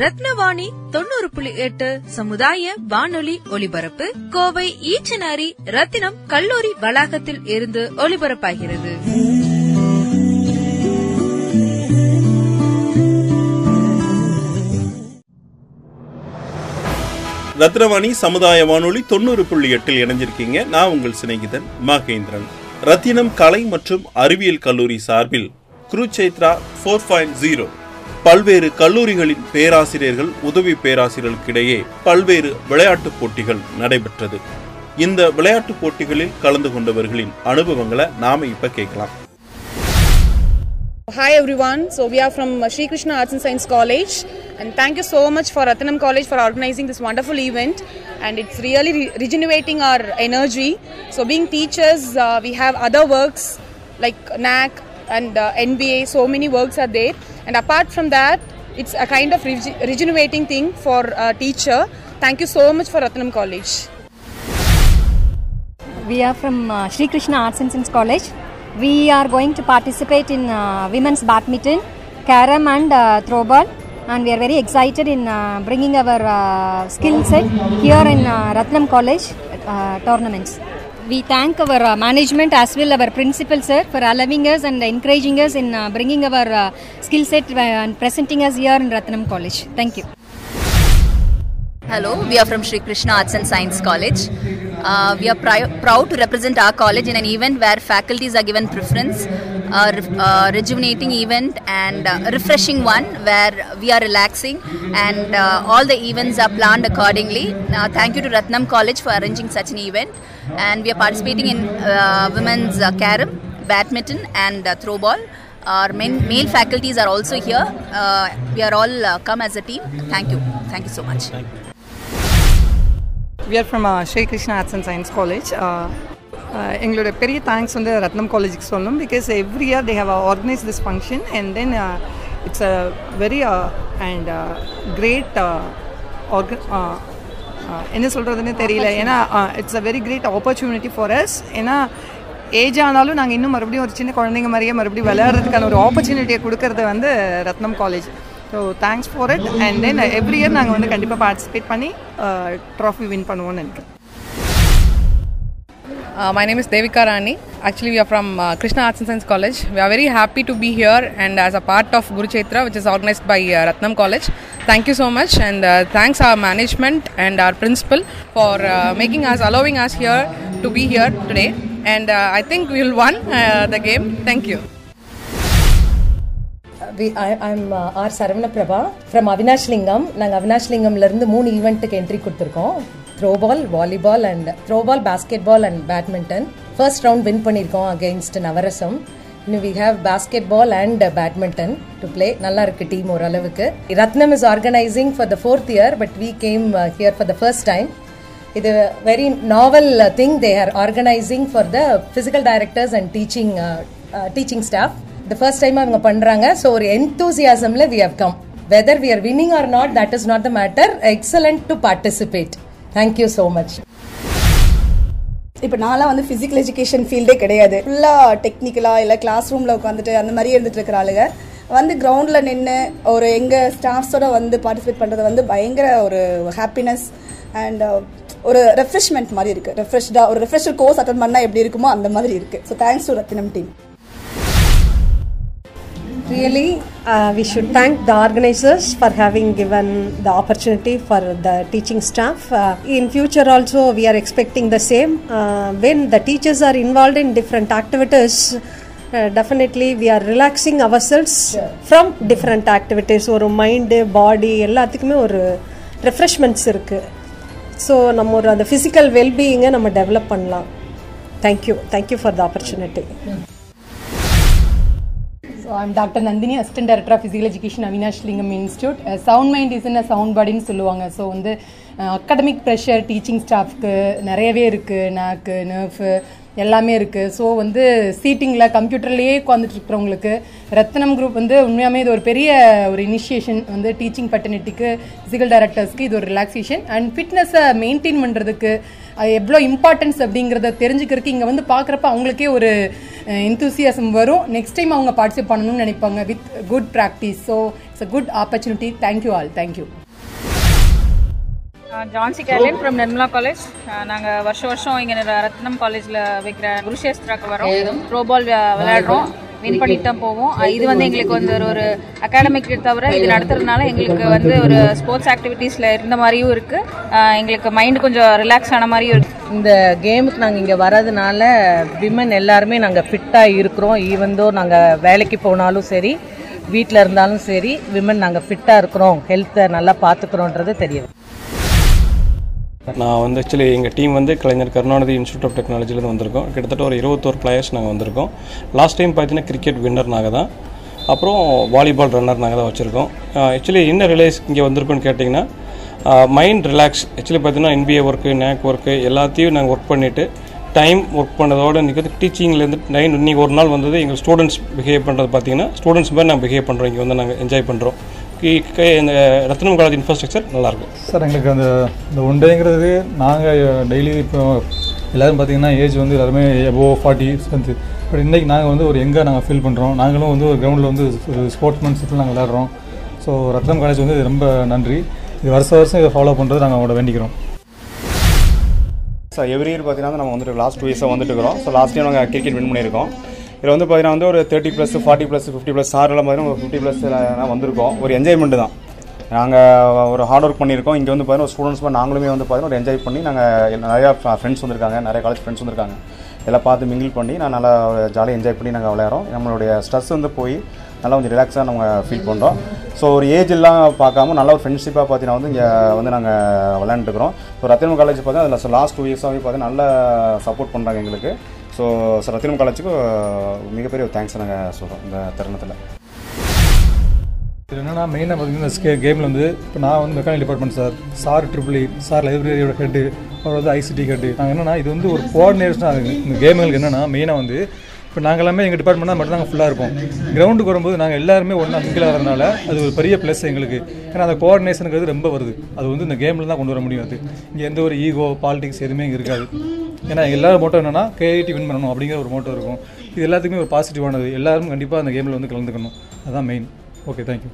ரத்னவாணி தொண்ணூறு புள்ளி எட்டு சமுதாய வானொலி ஒலிபரப்பு. கோவை ஈச்சனாரி ரத்தினம் கல்லூரி வளாகத்தில் இருந்து ஒலிபரப்பாகிறது. ரத்னவாணி சமுதாய வானொலி தொண்ணூறு புள்ளி எட்டில் இணைஞ்சிருக்கீங்க. நான் உங்கள் சிநேகிதன் மகேந்திரன். ரத்தினம் கலை மற்றும் அறிவியல் கல்லூரி சார்பில் குருச்சேத்ரா ஃபோர் பாயிண்ட் ஜீரோ பல்வேறு கல்லூரிகளின் பேராசிரியர்கள் உதவி பேராசிரியர்களுக்கிடையே பல்வேறு விளையாட்டுப் போட்டிகள் நடைபெற்றது இந்த விளையாட்டுப் போட்டிகளில் கலந்து கொண்டவர்களின் அனுபவங்களை நாம இப்ப கேட்கலாம் Hi everyone. So we are from uh, Sri Krishna Arts and Science College, and thank you so much for Ratnam College for organizing this wonderful event. And it's really re- regenerating our energy. So being teachers, uh, we have other works like NAC and uh, NBA. So many works are there. And apart from that, it's a kind of rege- regenerating thing for a teacher. Thank you so much for Ratnam College. We are from uh, Sri Krishna Arts and Science College. We are going to participate in uh, women's badminton, carom, and uh, throwball. And we are very excited in uh, bringing our uh, skill set here in uh, Ratnam College uh, tournaments. We thank our uh, management as well our principal sir for allowing us and encouraging us in uh, bringing our uh, skill set uh, and presenting us here in Ratnam College. Thank you. Hello, we are from Sri Krishna Arts and Science College. Uh, we are pri- proud to represent our college in an event where faculties are given preference, a re- uh, rejuvenating event and uh, refreshing one where we are relaxing and uh, all the events are planned accordingly. Uh, thank you to Ratnam College for arranging such an event and we are participating in uh, women's uh, carom, badminton and throwball. Our main, male faculties are also here. We are all come as a team. Thank you. Thank you so much. We are from uh, Sri Krishna arts and science college எங்களோட பெரிய thanks வந்து ரத்னம் காலேஜுக்கு சொல்லணும். Because every year they have organise this function and then it's a very and great என்ன சொல்கிறதுன்னு தெரியல. ஏன்னா it's a very great opportunity for us ஏன்னா ஏஜ் ஆனாலும் நாங்கள் இன்னும் மறுபடியும் ஒரு சின்ன குழந்தைங்க மாதிரியே மறுபடியும் விளையாடுறதுக்கான ஒரு ஆப்பர்ச்சுனிட்டியை கொடுக்கறது வந்து Ratnam college So thanks for it and then every year நாங்கள் வந்து கண்டிப்பாக பார்ட்டிசிபேட் பண்ணி ட்ராஃபி வின் பண்ணுவோம்னு நினைக்கிறேன் Uh, my name is Devika Rani. Actually, we are from uh, Krishna Arts and Science College. We are very happy to be here and as a part of Guru Chetra, which is organized by uh, Ratnam College. Thank you so much, and uh, thanks our management and our principal for uh, making us, allowing us here to be here today. And uh, I think we will won uh, the game. Thank you. We I I'm R Saravana Prabha from Avinash Lingam நாங்கள் அவினாஷ் லிங்கம்லேருந்து மூணு ஈவெண்ட்டுக்கு entry கொடுத்துருக்கோம். Throwball volleyball and throwball basketball and badminton first round win பண்ணியிருக்கோம் against Navarasam. இன்னும் we have basketball and badminton to play நல்லா இருக்கு team ஓரளவுக்கு. Ratnam is organising for the fourth year but we came here for the first time இது very novel thing they are organising for the physical directors and teaching teaching staff the first time அவங்க பண்றாங்க. So ஒரு என்தூசியாசமில் we have come whether we are winning or not that is not the matter excellent to participate thank you so much இப்போ நான்லாம் வந்து physical education ஃபீல்டே கிடையாது. ஃபுல்லாக டெக்னிக்கலாக இல்லை கிளாஸ் ரூமில் உட்காந்துட்டு அந்த மாதிரி இருந்துட்டு இருக்கிற ஆளுங்க. வந்து கிரவுண்டில் நின்று ஒரு எங்கள் ஸ்டாஃப்ஸோட வந்து பார்ட்டிசிபேட் பண்ணுறது வந்து பயங்கர ஒரு ஹாப்பினஸ் அண்ட் uh, ஒரு ரெஃப்ரெஷ்மெண்ட் மாதிரி இருக்குது ரெஃப்ரெஷ்டாக ஒரு ரெஃப்ரெஷர் கோர்ஸ் அட்டன் பண்ணால் எப்படி இருக்குமோ அந்த மாதிரி இருக்குது so thanks to Rathinam team Really, uh, we should thank the organizers for having given the opportunity for the teaching staff. Uh, in future, also, we are expecting the same. Uh, when the teachers are involved in different activities, uh, definitely we are relaxing ourselves from different activities. ஒரு mind body எல்லாத்துக்குமே ஒரு refreshments இருக்குது so நம்ம ஒரு அந்த physical வெல்பீயிங்கை நம்ம develop பண்ணலாம் thank you thank you for the opportunity I'm doctor Nandhini assistant director of physical education Avinashilingam institute sound mind is என்ன சவுண்ட் பாடின்னு சொல்லுவாங்க. ஸோ வந்து அகாடமிக் ப்ரெஷர் டீச்சிங் ஸ்டாஃப்க்கு நிறையவே இருக்குது நாக்கு நர்ஃபு எல்லாமே இருக்குது ஸோ வந்து சீட்டிங்கில் கம்ப்யூட்டர்லேயே உட்காந்துட்டு இருக்கிறவங்களுக்கு ரத்னம் குரூப் வந்து உண்மையாகவே இது ஒரு பெரிய ஒரு இனிஷியேஷன் வந்து டீச்சிங் பட்டர்னிட்டிக்கு ஃபிசிக்கல் டைரக்டர்ஸ்க்கு இது ஒரு ரிலாக்ஸேஷன் அண்ட் ஃபிட்னஸை மெயின்டைன் பண்ணுறதுக்கு எவ்வளோ இம்பார்ட்டன்ஸ் அப்படிங்கிறத தெரிஞ்சுக்கிறதுக்கு இங்கே வந்து பார்க்குறப்ப அவங்களுக்கே ஒரு இன்தூசியாசம் வரும். நெக்ஸ்ட் டைம் அவங்க பார்ட்டிசிபேட் பண்ணணும்னு நினைப்பாங்க with good practice so it's a good opportunity thank you all thank you Jhansi Carlin from Nirmala college நாங்கள் வருஷம் வருஷம் இங்கே ரத்னம் காலேஜில் வைக்கிற குருஷேஸ்திராக்கு வரோம். Throw ball விளையாடுறோம். வின் பண்ணிட்டு தான் போவோம். இது வந்து எங்களுக்கு வந்து ஒரு ஒரு அகாடமிக் தவிர இது நடத்துறதுனால எங்களுக்கு வந்து ஒரு ஸ்போர்ட்ஸ் ஆக்டிவிட்டீஸில் இருந்த மாதிரியும் இருக்குது எங்களுக்கு மைண்டு கொஞ்சம் ரிலாக்ஸ் ஆன மாதிரியும் இருக்குது இந்த கேமுக்கு நாங்கள் இங்கே வரதுனால விமன் எல்லாருமே நாங்கள் ஃபிட்டாக இருக்கிறோம். ஈவந்தோ நாங்கள் வேலைக்கு போனாலும் சரி வீட்டில் இருந்தாலும் சரி விமன் நாங்கள் ஃபிட்டாக இருக்கிறோம். ஹெல்த்தை நல்லா பார்த்துக்கிறோன்றது தெரியும் நான் வந்து ஆக்சுவலி எங்கள் டீம் வந்து கலைஞர் கருணாநிதி இன்ஸ்டியூட் ஆஃப் டெக்னாலஜிலேருந்து வந்திருக்கோம். கிட்டத்தட்ட ஒரு இருபத்தோரு பிளேயர்ஸ் நாங்கள் வந்திருக்கோம். லாஸ்ட் டைம் பார்த்தீங்கன்னா கிரிக்கெட் வின்னர் நாங்கள் தான் அப்புறம் வாலிபால் ரன்னர் நாங்கள் தான் வச்சுருக்கோம் ஆக்சுவலி என்ன ரிலேஸ் இங்கே வந்திருக்கோன்னு கேட்டிங்கன்னா மைண்ட் ரிலாக்ஸ் ஆக்சுவலி பார்த்தீங்கன்னா என்பிஏ ஒர்க்கு நேக் ஒர்க்கு எல்லாத்தையும் நாங்கள் ஒர்க் பண்ணிவிட்டு டைம் ஒர்க் பண்ணதோட இன்றைக்கி வந்து டீச்சிங்லேருந்து நைன் இன்றைக்கி ஒரு நாள் வந்தது. எங்கள் ஸ்டூடெண்ட்ஸ் பிஹேவ் பண்ணுறது பார்த்தீங்கன்னா ஸ்டூடெண்ட்ஸ் மாதிரி நாங்கள் பிஹேவ் பண்ணுறோம் இங்கே வந்து நாங்கள் என்ஜாய் பண்ணுறோம் இந்த ரத்னம் காலேஜ் இன்ஃப்ராஸ்ட்ரக்சர் நல்லாயிருக்கும் சார் எங்களுக்கு அந்த இந்த ஒன் டேங்கிறது நாங்கள் டெய்லி இப்போ எல்லோரும் பார்த்தீங்கன்னா ஏஜ் வந்து எல்லாருமே எபோ ஃபார்ட்டி செவன்த்து பட் இன்றைக்கி நாங்கள் வந்து ஒரு எங்கே நாங்கள் ஃபீல் பண்ணுறோம் நாங்களும் வந்து ஒரு கிரவுண்டில் வந்து ஒரு ஸ்போர்ட்ஸ்மேன்ஷிப்பில் நாங்கள் விளையாடுறோம். ஸோ ரத்னம் காலேஜ் வந்து ரொம்ப நன்றி. இது வருஷம் வருஷம் இதை ஃபாலோ பண்ணுறது நாங்கள் அவங்களோட வேண்டிக்கிறோம். சார் எவ்ரி இயர் பார்த்தீங்கன்னா நம்ம வந்துட்டு லாஸ்ட் டூ இயர்ஸாக வந்துட்டு இருக்கிறோம். ஸோ லாஸ்ட் டைம் நாங்கள் கிரிக்கெட் வின் பண்ணியிருக்கோம். இதில் வந்து பார்த்தீங்கன்னா வந்து ஒரு thirty plus forty plus fifty plus சார்லாம் பார்த்தீங்கன்னா ஒரு ஃபிஃப்டி ப்ளஸ் வந்திருக்கோம். ஒரு என்ஜாய்மெண்ட் தான். நாங்கள் ஒரு ஹார்ட் ஒர்க் பண்ணியிருக்கோம். இங்கே வந்து பார்த்தீங்கன்னா ஸ்டூடெண்ட்ஸ் மாதிரி நாங்களுமே வந்து பார்த்தீங்கன்னா ஒரு என்ஜாய் பண்ணி நாங்கள் நிறையா ஃப்ரெண்ட்ஸ் வந்திருக்காங்க. நிறைய காலேஜ் ஃப்ரெண்ட்ஸ் வந்திருக்காங்க. எல்லாம் பார்த்து மிங்கிள் பண்ணி நான் நல்லா ஜாலியாக என்ஜாய் பண்ணி நாங்கள் விளையாடுறோம். நம்மளுடைய ஸ்ட்ரெஸ் வந்து போய் நல்லா கொஞ்சம் ரிலாக்ஸாக நம்ம ஃபீல் பண்ணுறோம் ஸோ ஒரு ஏஜ் எல்லாம் பார்க்காம நல்ல ஒரு ஃப்ரெண்ட்ஷிப்பாக பார்த்தீங்கன்னா வந்து இங்கே வந்து நாங்கள் விளையாண்டுருக்கிறோம் ஸோ ரத்தினம் காலேஜ் பார்த்தீங்கன்னா அதில் லாஸ்ட் டூ இயர்ஸாகவே பார்த்தீங்கன்னா நல்லா சப்போர்ட் பண்ணுறாங்க எங்களுக்கு. ஸோ ரத்தினம் காலேஜுக்கு மிகப்பெரிய ஒரு தேங்க்ஸ் நாங்கள் சொல்கிறோம் இந்த தருணத்தில். இது என்னன்னா மெயினாக பார்த்தீங்கன்னா ஸ்கே கேமில் வந்து இப்போ நான் வந்து mechanic department sir sir triple E sir லைப்ரரியோட head அவர் வந்து ஐசிடி ஹெட்டு நாங்கள் என்னன்னா இது வந்து ஒரு கோஆர்டினேஷனாக இருக்குது இந்த கேமுங்களுக்கு என்னன்னா மெயினாக வந்து இப்போ நாங்கள் எல்லாமே எங்கள் டிபார்ட்மெண்ட்டாக மட்டும் நாங்கள் ஃபுல்லாக இருப்போம். கிரவுண்டுக்கு வரும்போது நாங்கள் எல்லாருமே ஒன்றா மிங்கில் ஆகிறதுனால அது ஒரு பெரிய ப்ளஸ் எங்களுக்கு. ஏன்னா அந்த கோஆர்டினேஷனுங்கிறது ரொம்ப வருது. அது வந்து இந்த கேமில் தான் கொண்டு வர முடியும் அது. இங்கே எந்த ஒரு ஈகோ பாலிடிக்ஸ் எதுவுமே இங்கே இருக்காது. ஏன்னா எல்லா மோட்டோ என்னன்னா கேஐடி வின் பண்ணணும் அப்படிங்கிற ஒரு மோட்டோ இருக்கும். இது எல்லாத்துக்குமே ஒரு பாசிட்டிவானது எல்லாரும் கண்டிப்பாக அந்த கேமில் வந்து கலந்துக்கணும். அதுதான் மெயின் ஓகே தேங்க்யூ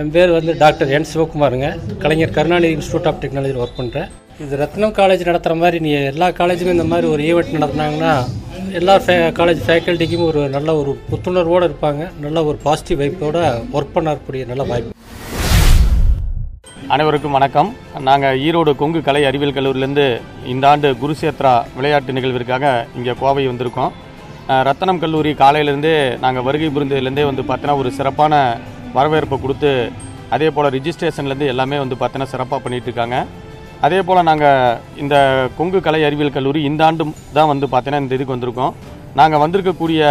என் பேர் வந்து டாக்டர் என் சிவகுமாருங்க. கலைஞர் கருணாநிதி இன்ஸ்டியூட் ஆஃப் டெக்னாலஜியில் ஒர்க் பண்ணுறேன் இது ரத்னம் காலேஜ் நடத்துகிற மாதிரி நீ எல்லா காலேஜுமே இந்த மாதிரி ஒரு ஈவெண்ட் நடத்துனாங்கன்னா எல்லா ஃபே காலேஜ் ஃபேக்கல்ட்டிக்கும் ஒரு நல்ல ஒரு புத்துணர்வோடு இருப்பாங்க. நல்ல ஒரு பாசிட்டிவ் வைப்போட ஒர்க் பண்ணக்கூடிய நல்ல வாய்ப்பு. அனைவருக்கும் வணக்கம். நாங்கள் ஈரோடு கொங்கு கலை அறிவியல் கல்லூரியிலேருந்து இந்த ஆண்டு குருசேத்ரா விளையாட்டு நிகழ்விற்காக இங்கே கோவை வந்திருக்கோம். ரத்தனம் கல்லூரி காலையிலேருந்தே நாங்கள் வருகை புரிந்ததுலேருந்தே வந்து பார்த்தோன்னா ஒரு சிறப்பான வரவேற்பை கொடுத்து அதே போல் ரிஜிஸ்ட்ரேஷன்லேருந்து எல்லாமே வந்து பார்த்தோன்னா சிறப்பாக பண்ணிகிட்ருக்காங்க இருக்காங்க அதே போல் நாங்கள் இந்த கொங்கு கலை அறிவியல் கல்லூரி இந்த ஆண்டு தான் வந்து பார்த்தோன்னா இந்த இதுக்கு வந்திருக்கோம். நாங்கள் வந்திருக்கக்கூடிய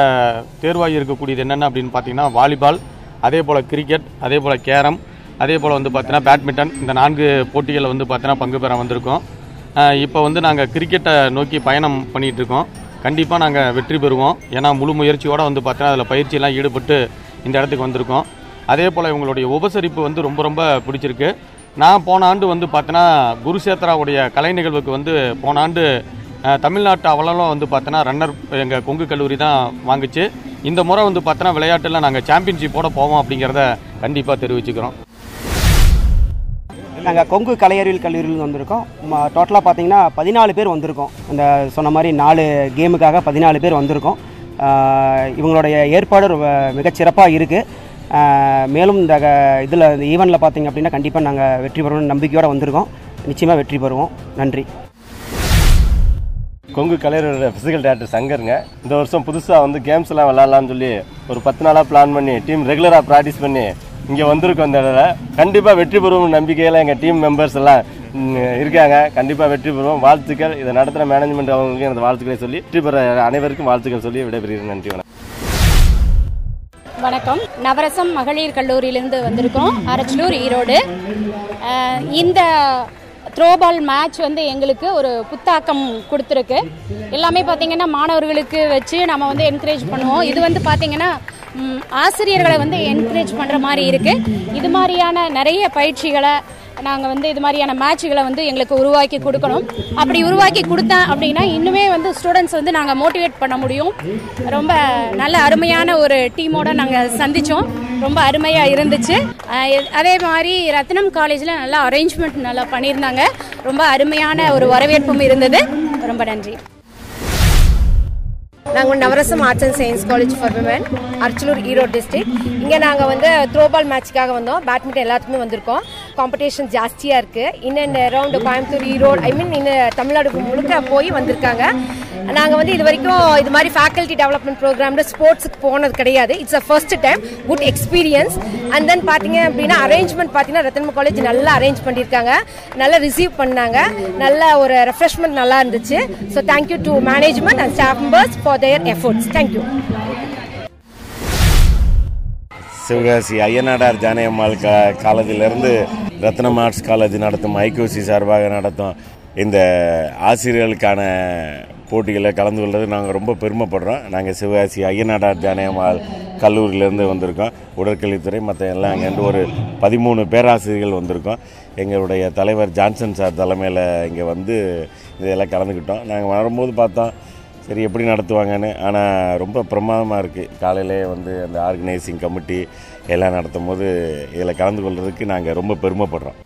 தேர்வாகி இருக்கக்கூடியது என்னென்ன அப்படின்னு பார்த்தீங்கன்னா வாலிபால் அதே போல் கிரிக்கெட் அதே போல் கேரம் அதே போல் வந்து பார்த்தீங்கன்னா பேட்மிண்டன் இந்த நான்கு போட்டிகளில் வந்து பார்த்தீங்கன்னா பங்கு பெற வந்திருக்கோம். இப்போ வந்து நாங்கள் கிரிக்கெட்டை நோக்கி பயணம் பண்ணிகிட்டு இருக்கோம். கண்டிப்பாக நாங்கள் வெற்றி பெறுவோம். ஏன்னா முழு முயற்சியோடு வந்து பார்த்தீங்கன்னா அதில் பயிற்சியெல்லாம் ஈடுபட்டு இந்த இடத்துக்கு வந்திருக்கோம். அதே போல் இவங்களுடைய உபசரிப்பு வந்து ரொம்ப ரொம்ப பிடிச்சிருக்கு. நான் போன ஆண்டு வந்து பார்த்தீங்கன்னா குருசேத்ராவுடைய கலை நிகழ்வுக்கு வந்து போன ஆண்டு தமிழ்நாட்டு அவலம் வந்து பார்த்தோன்னா ரன்னர் எங்கள் கொங்கு கல்லூரி தான் வாங்குச்சு. இந்த முறை வந்து பார்த்தோன்னா விளையாட்டில் நாங்கள் சாம்பியன்ஷிப்போடு போவோம் அப்படிங்கிறத கண்டிப்பாக தெரிவிச்சுக்கிறோம். நாங்கள் கொங்கு கலையறிவியல் கல்லூரியிலிருந்து கல்லூரியில் வந்திருக்கோம் டோட்டலாக பார்த்தீங்கன்னா பதினாலு பேர் வந்திருக்கோம். இந்த சொன்ன மாதிரி நாலு கேமுக்காக பதினாலு பேர் வந்திருக்கோம். இவங்களுடைய ஏற்பாடு மிகச்சிறப்பாக இருக்குது மேலும் இந்த இதில் இந்த ஈவெண்ட்டில் பார்த்தீங்க அப்படின்னா கண்டிப்பாக நாங்கள் வெற்றி பெறுவோம்னு நம்பிக்கையோடு வந்திருக்கோம். நிச்சயமாக வெற்றி பெறுவோம். நன்றி. கொங்கு கலைஞரோட ஃபிசிக்கல் டேரக்டர் சங்கருங்க. இந்த வருஷம் புதுசாக வந்து கேம்ஸ் எல்லாம் விளாட்லான்னு சொல்லி ஒரு பத்து நாளாக பிளான் பண்ணி டீம் ரெகுலராக ப்ராக்டிஸ் பண்ணி இங்கே வந்திருக்கோம் இந்த இடத்துல. கண்டிப்பாக வெற்றி பெறுவோம் நம்பிக்கையில் எங்கள் டீம் மெம்பர்ஸ் எல்லாம் இருக்காங்க. கண்டிப்பாக வெற்றி பெறுவோம். வாழ்த்துக்கள். இதை நடத்துகிற மேனேஜ்மெண்ட் அவங்களுக்கு எனது வாழ்த்துக்களை சொல்லி வெற்றி பெற அனைவருக்கும் வாழ்த்துக்கள் சொல்லி விடைபெறுகிறேன். நன்றி வணக்கம். வணக்கம். நவரசம் மகளிர் கல்லூரியிலிருந்து வந்திருக்கோம். அரச்சலூர் ஈரோடு. இந்த த்ரோபால் மேட்ச் வந்து எங்களுக்கு ஒரு புத்தாக்கம் கொடுத்துருக்கு. எல்லாமே பார்த்தீங்கன்னா மாணவர்களுக்கு வச்சு நம்ம வந்து என்கரேஜ் பண்ணுவோம். இது வந்து பார்த்தீங்கன்னா ஆசிரியர்களை வந்து என்கரேஜ் பண்ணுற மாதிரி இருக்குது இது மாதிரியான நிறைய பயிற்சிகளை நாங்கள் வந்து இது மாதிரியான மேட்சுகளை வந்து எங்களுக்கு உருவாக்கி கொடுக்கணும். அப்படி உருவாக்கி கொடுத்தேன் அப்படின்னா இன்னுமே வந்து ஸ்டூடெண்ட்ஸ் வந்து நாங்கள் மோட்டிவேட் பண்ண முடியும். ரொம்ப நல்ல அருமையான ஒரு டீமோட நாங்கள் சந்தித்தோம் ரொம்ப அருமையாக இருந்துச்சு. அதே மாதிரி ரத்னம் காலேஜில் நல்லா அரேஞ்ச்மெண்ட் நல்லா பண்ணியிருந்தாங்க. ரொம்ப அருமையான ஒரு வரவேற்பும் இருந்தது. ரொம்ப நன்றி. நாங்கள் Navarasam arts and science college for women Archalur Erode district இங்கே நாங்கள் வந்து த்ரோபால் மேட்ச்க்காக வந்தோம். பேட்மிண்டன் எல்லாத்துக்குமே வந்திருக்கோம். காம்படிஷன் ஜாஸ்தியாக இருக்குது இன்னும் around Coimbatore Erode I mean இன்னும் தமிழ்நாடு முழுக்க போய் வந்திருக்காங்க. நாங்கள் வந்து இது வரைக்கும் இது மாதிரி ஃபேக்கல்ட்டி டெவலப்மெண்ட் ப்ரோக்ராமில் ஸ்போர்ட்ஸுக்கு போனது கிடையாது. It's a first time good experience and then பார்த்தீங்க அப்படின்னா அரேஞ்ச்மெண்ட் பார்த்தீங்கன்னா ரத்தன்ம காலேஜ் நல்லா அரேஞ்ச் பண்ணியிருக்காங்க. நல்லா ரிசீவ் பண்ணாங்க. நல்ல ஒரு ரெஃப்ரெஷ்மெண்ட் நல்லா இருந்துச்சு. So thank you to management and staff members for their efforts thank you Sivakasi Ayyanadar Janakammal கா காலேஜிலிருந்து ரத்னம் ஆர்ட்ஸ் காலேஜ் நடத்தும் ஐகோசி சார்பாக நடத்தும் இந்த ஆசிரியர்களுக்கான போட்டிகளில் கலந்து கொள்வது நாங்கள் ரொம்ப பெருமைப்படுறோம். நாங்கள் சிவகாசி ஐயனாடார் ஜானகம்மாள் கல்லூரியிலேருந்து வந்திருக்கோம். உடற்கல்வித்துறை மற்ற எல்லாம் அங்கேருந்து ஒரு பதிமூணு பேராசிரியர்கள் வந்திருக்கோம். எங்களுடைய தலைவர் ஜான்சன் சார் தலைமையில் இங்கே வந்து இதெல்லாம் கலந்துக்கிட்டோம். நாங்கள் வரும்போது பார்த்தோம் சரி எப்படி நடத்துவாங்கன்னு? ஆனால் ரொம்ப பிரமாதமாக இருக்குது காலையிலே வந்து அந்த ஆர்கனைசிங் கமிட்டி எல்லாம் நடத்தும் போது இதில் கலந்து கொள்கிறதுக்கு நாங்கள் ரொம்ப பெருமைப்படுறோம்.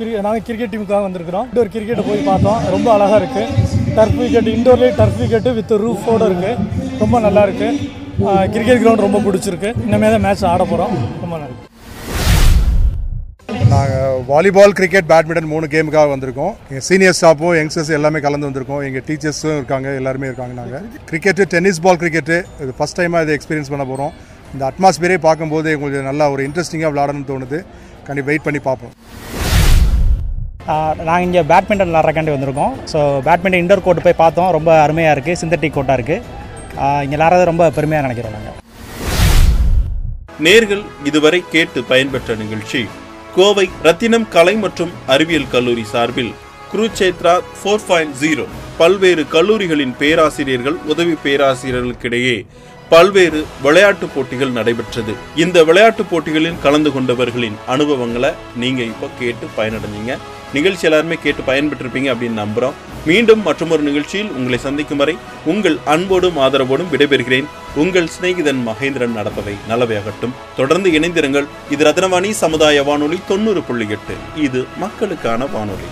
கிரிக்கெட் நாங்கள் கிரிக்கெட் டீமுக்காக வந்திருக்கிறோம். இண்டோர் கிரிக்கெட்டை போய் பார்த்தோம். ரொம்ப அழகாக இருக்குது டர்ஃப் விக்கெட் இண்டோர்லேயே டர்ஃப் விக்கெட்டு வித் ரூஃபோடு இருக்குது ரொம்ப நல்லா இருக்குது கிரிக்கெட் கிரவுண்ட் ரொம்ப பிடிச்சிருக்கு. இனிமேல் தான் மேட்ச் ஆட போகிறோம் ரொம்ப நல்லா நாங்கள் வாலிபால் கிரிக்கெட் பேட்மிண்டன் மூணு கேமுக்காக வந்திருக்கோம். எங்கள் சீனியர் ஸ்டாஃபும் யங்ஸ்டர்ஸ் எல்லாமே கலந்து வந்திருக்கோம். எங்கள் டீச்சர்ஸும் இருக்காங்க எல்லாருமே இருக்காங்க நாங்கள் கிரிக்கெட்டு டென்னிஸ் பால் கிரிக்கெட்டு இது ஃபஸ்ட் டைமாக இதை எக்ஸ்பீரியன்ஸ் பண்ண போகிறோம் இந்த அட்மாஸ்பியரே பார்க்கும்போது எங்களுக்கு நல்லா ஒரு இன்ட்ரெஸ்டிங்காக விளாடணும்னு தோணுது. கண்டிப்பாக வெயிட் பண்ணி பார்ப்போம். நாங்கள் இங்கே பேட்மிண்டன் விளாட்றக்காண்டி வந்திருக்கோம். ஸோ பேட்மிண்டன் இண்டோர் கோர்ட் போய் பார்த்தோம். ரொம்ப அருமையாக இருக்குது சிந்தட்டிக் கோர்ட்டாக இருக்குது இங்கே விளாட்றது ரொம்ப பெருமையாக நினைக்கிறோம் நாங்கள் நேர்கள் இதுவரை கேட்டு பயன்பெற்ற நிகழ்ச்சி. கோவை ரத்தினம் கலை மற்றும் அறிவியல் கல்லூரி சார்பில் குருச்சேத்ரா ஃபோர் பாயிண்ட் ஜீரோ பல்வேறு கல்லூரிகளின் பேராசிரியர்கள் உதவி பேராசிரியர்களுக்கிடையே பல்வேறு விளையாட்டுப் போட்டிகள் நடைபெற்றது. இந்த விளையாட்டுப் போட்டிகளில் கலந்து கொண்டவர்களின் அனுபவங்களை நீங்க இப்ப கேட்டு பயனடைஞ்சீங்க. நிகழ்ச்சி எல்லாருமே கேட்டு பயன்பெற்றிருப்பீங்க அப்படின்னு நம்புறோம். மீண்டும் மற்றொரு நிகழ்ச்சியில் உங்களை சந்திக்கும் வரை உங்கள் அன்போடும் ஆதரவோடும் விடைபெறுகிறேன். உங்கள் சிநேகிதன் மகேந்திரன் நடப்பவை நல்லவையாகட்டும். தொடர்ந்து இணைந்திருங்கள். இது ரத்னவாணி சமுதாய வானொலி தொண்ணூறு புள்ளி எட்டு. இது மக்களுக்கான வானொலி.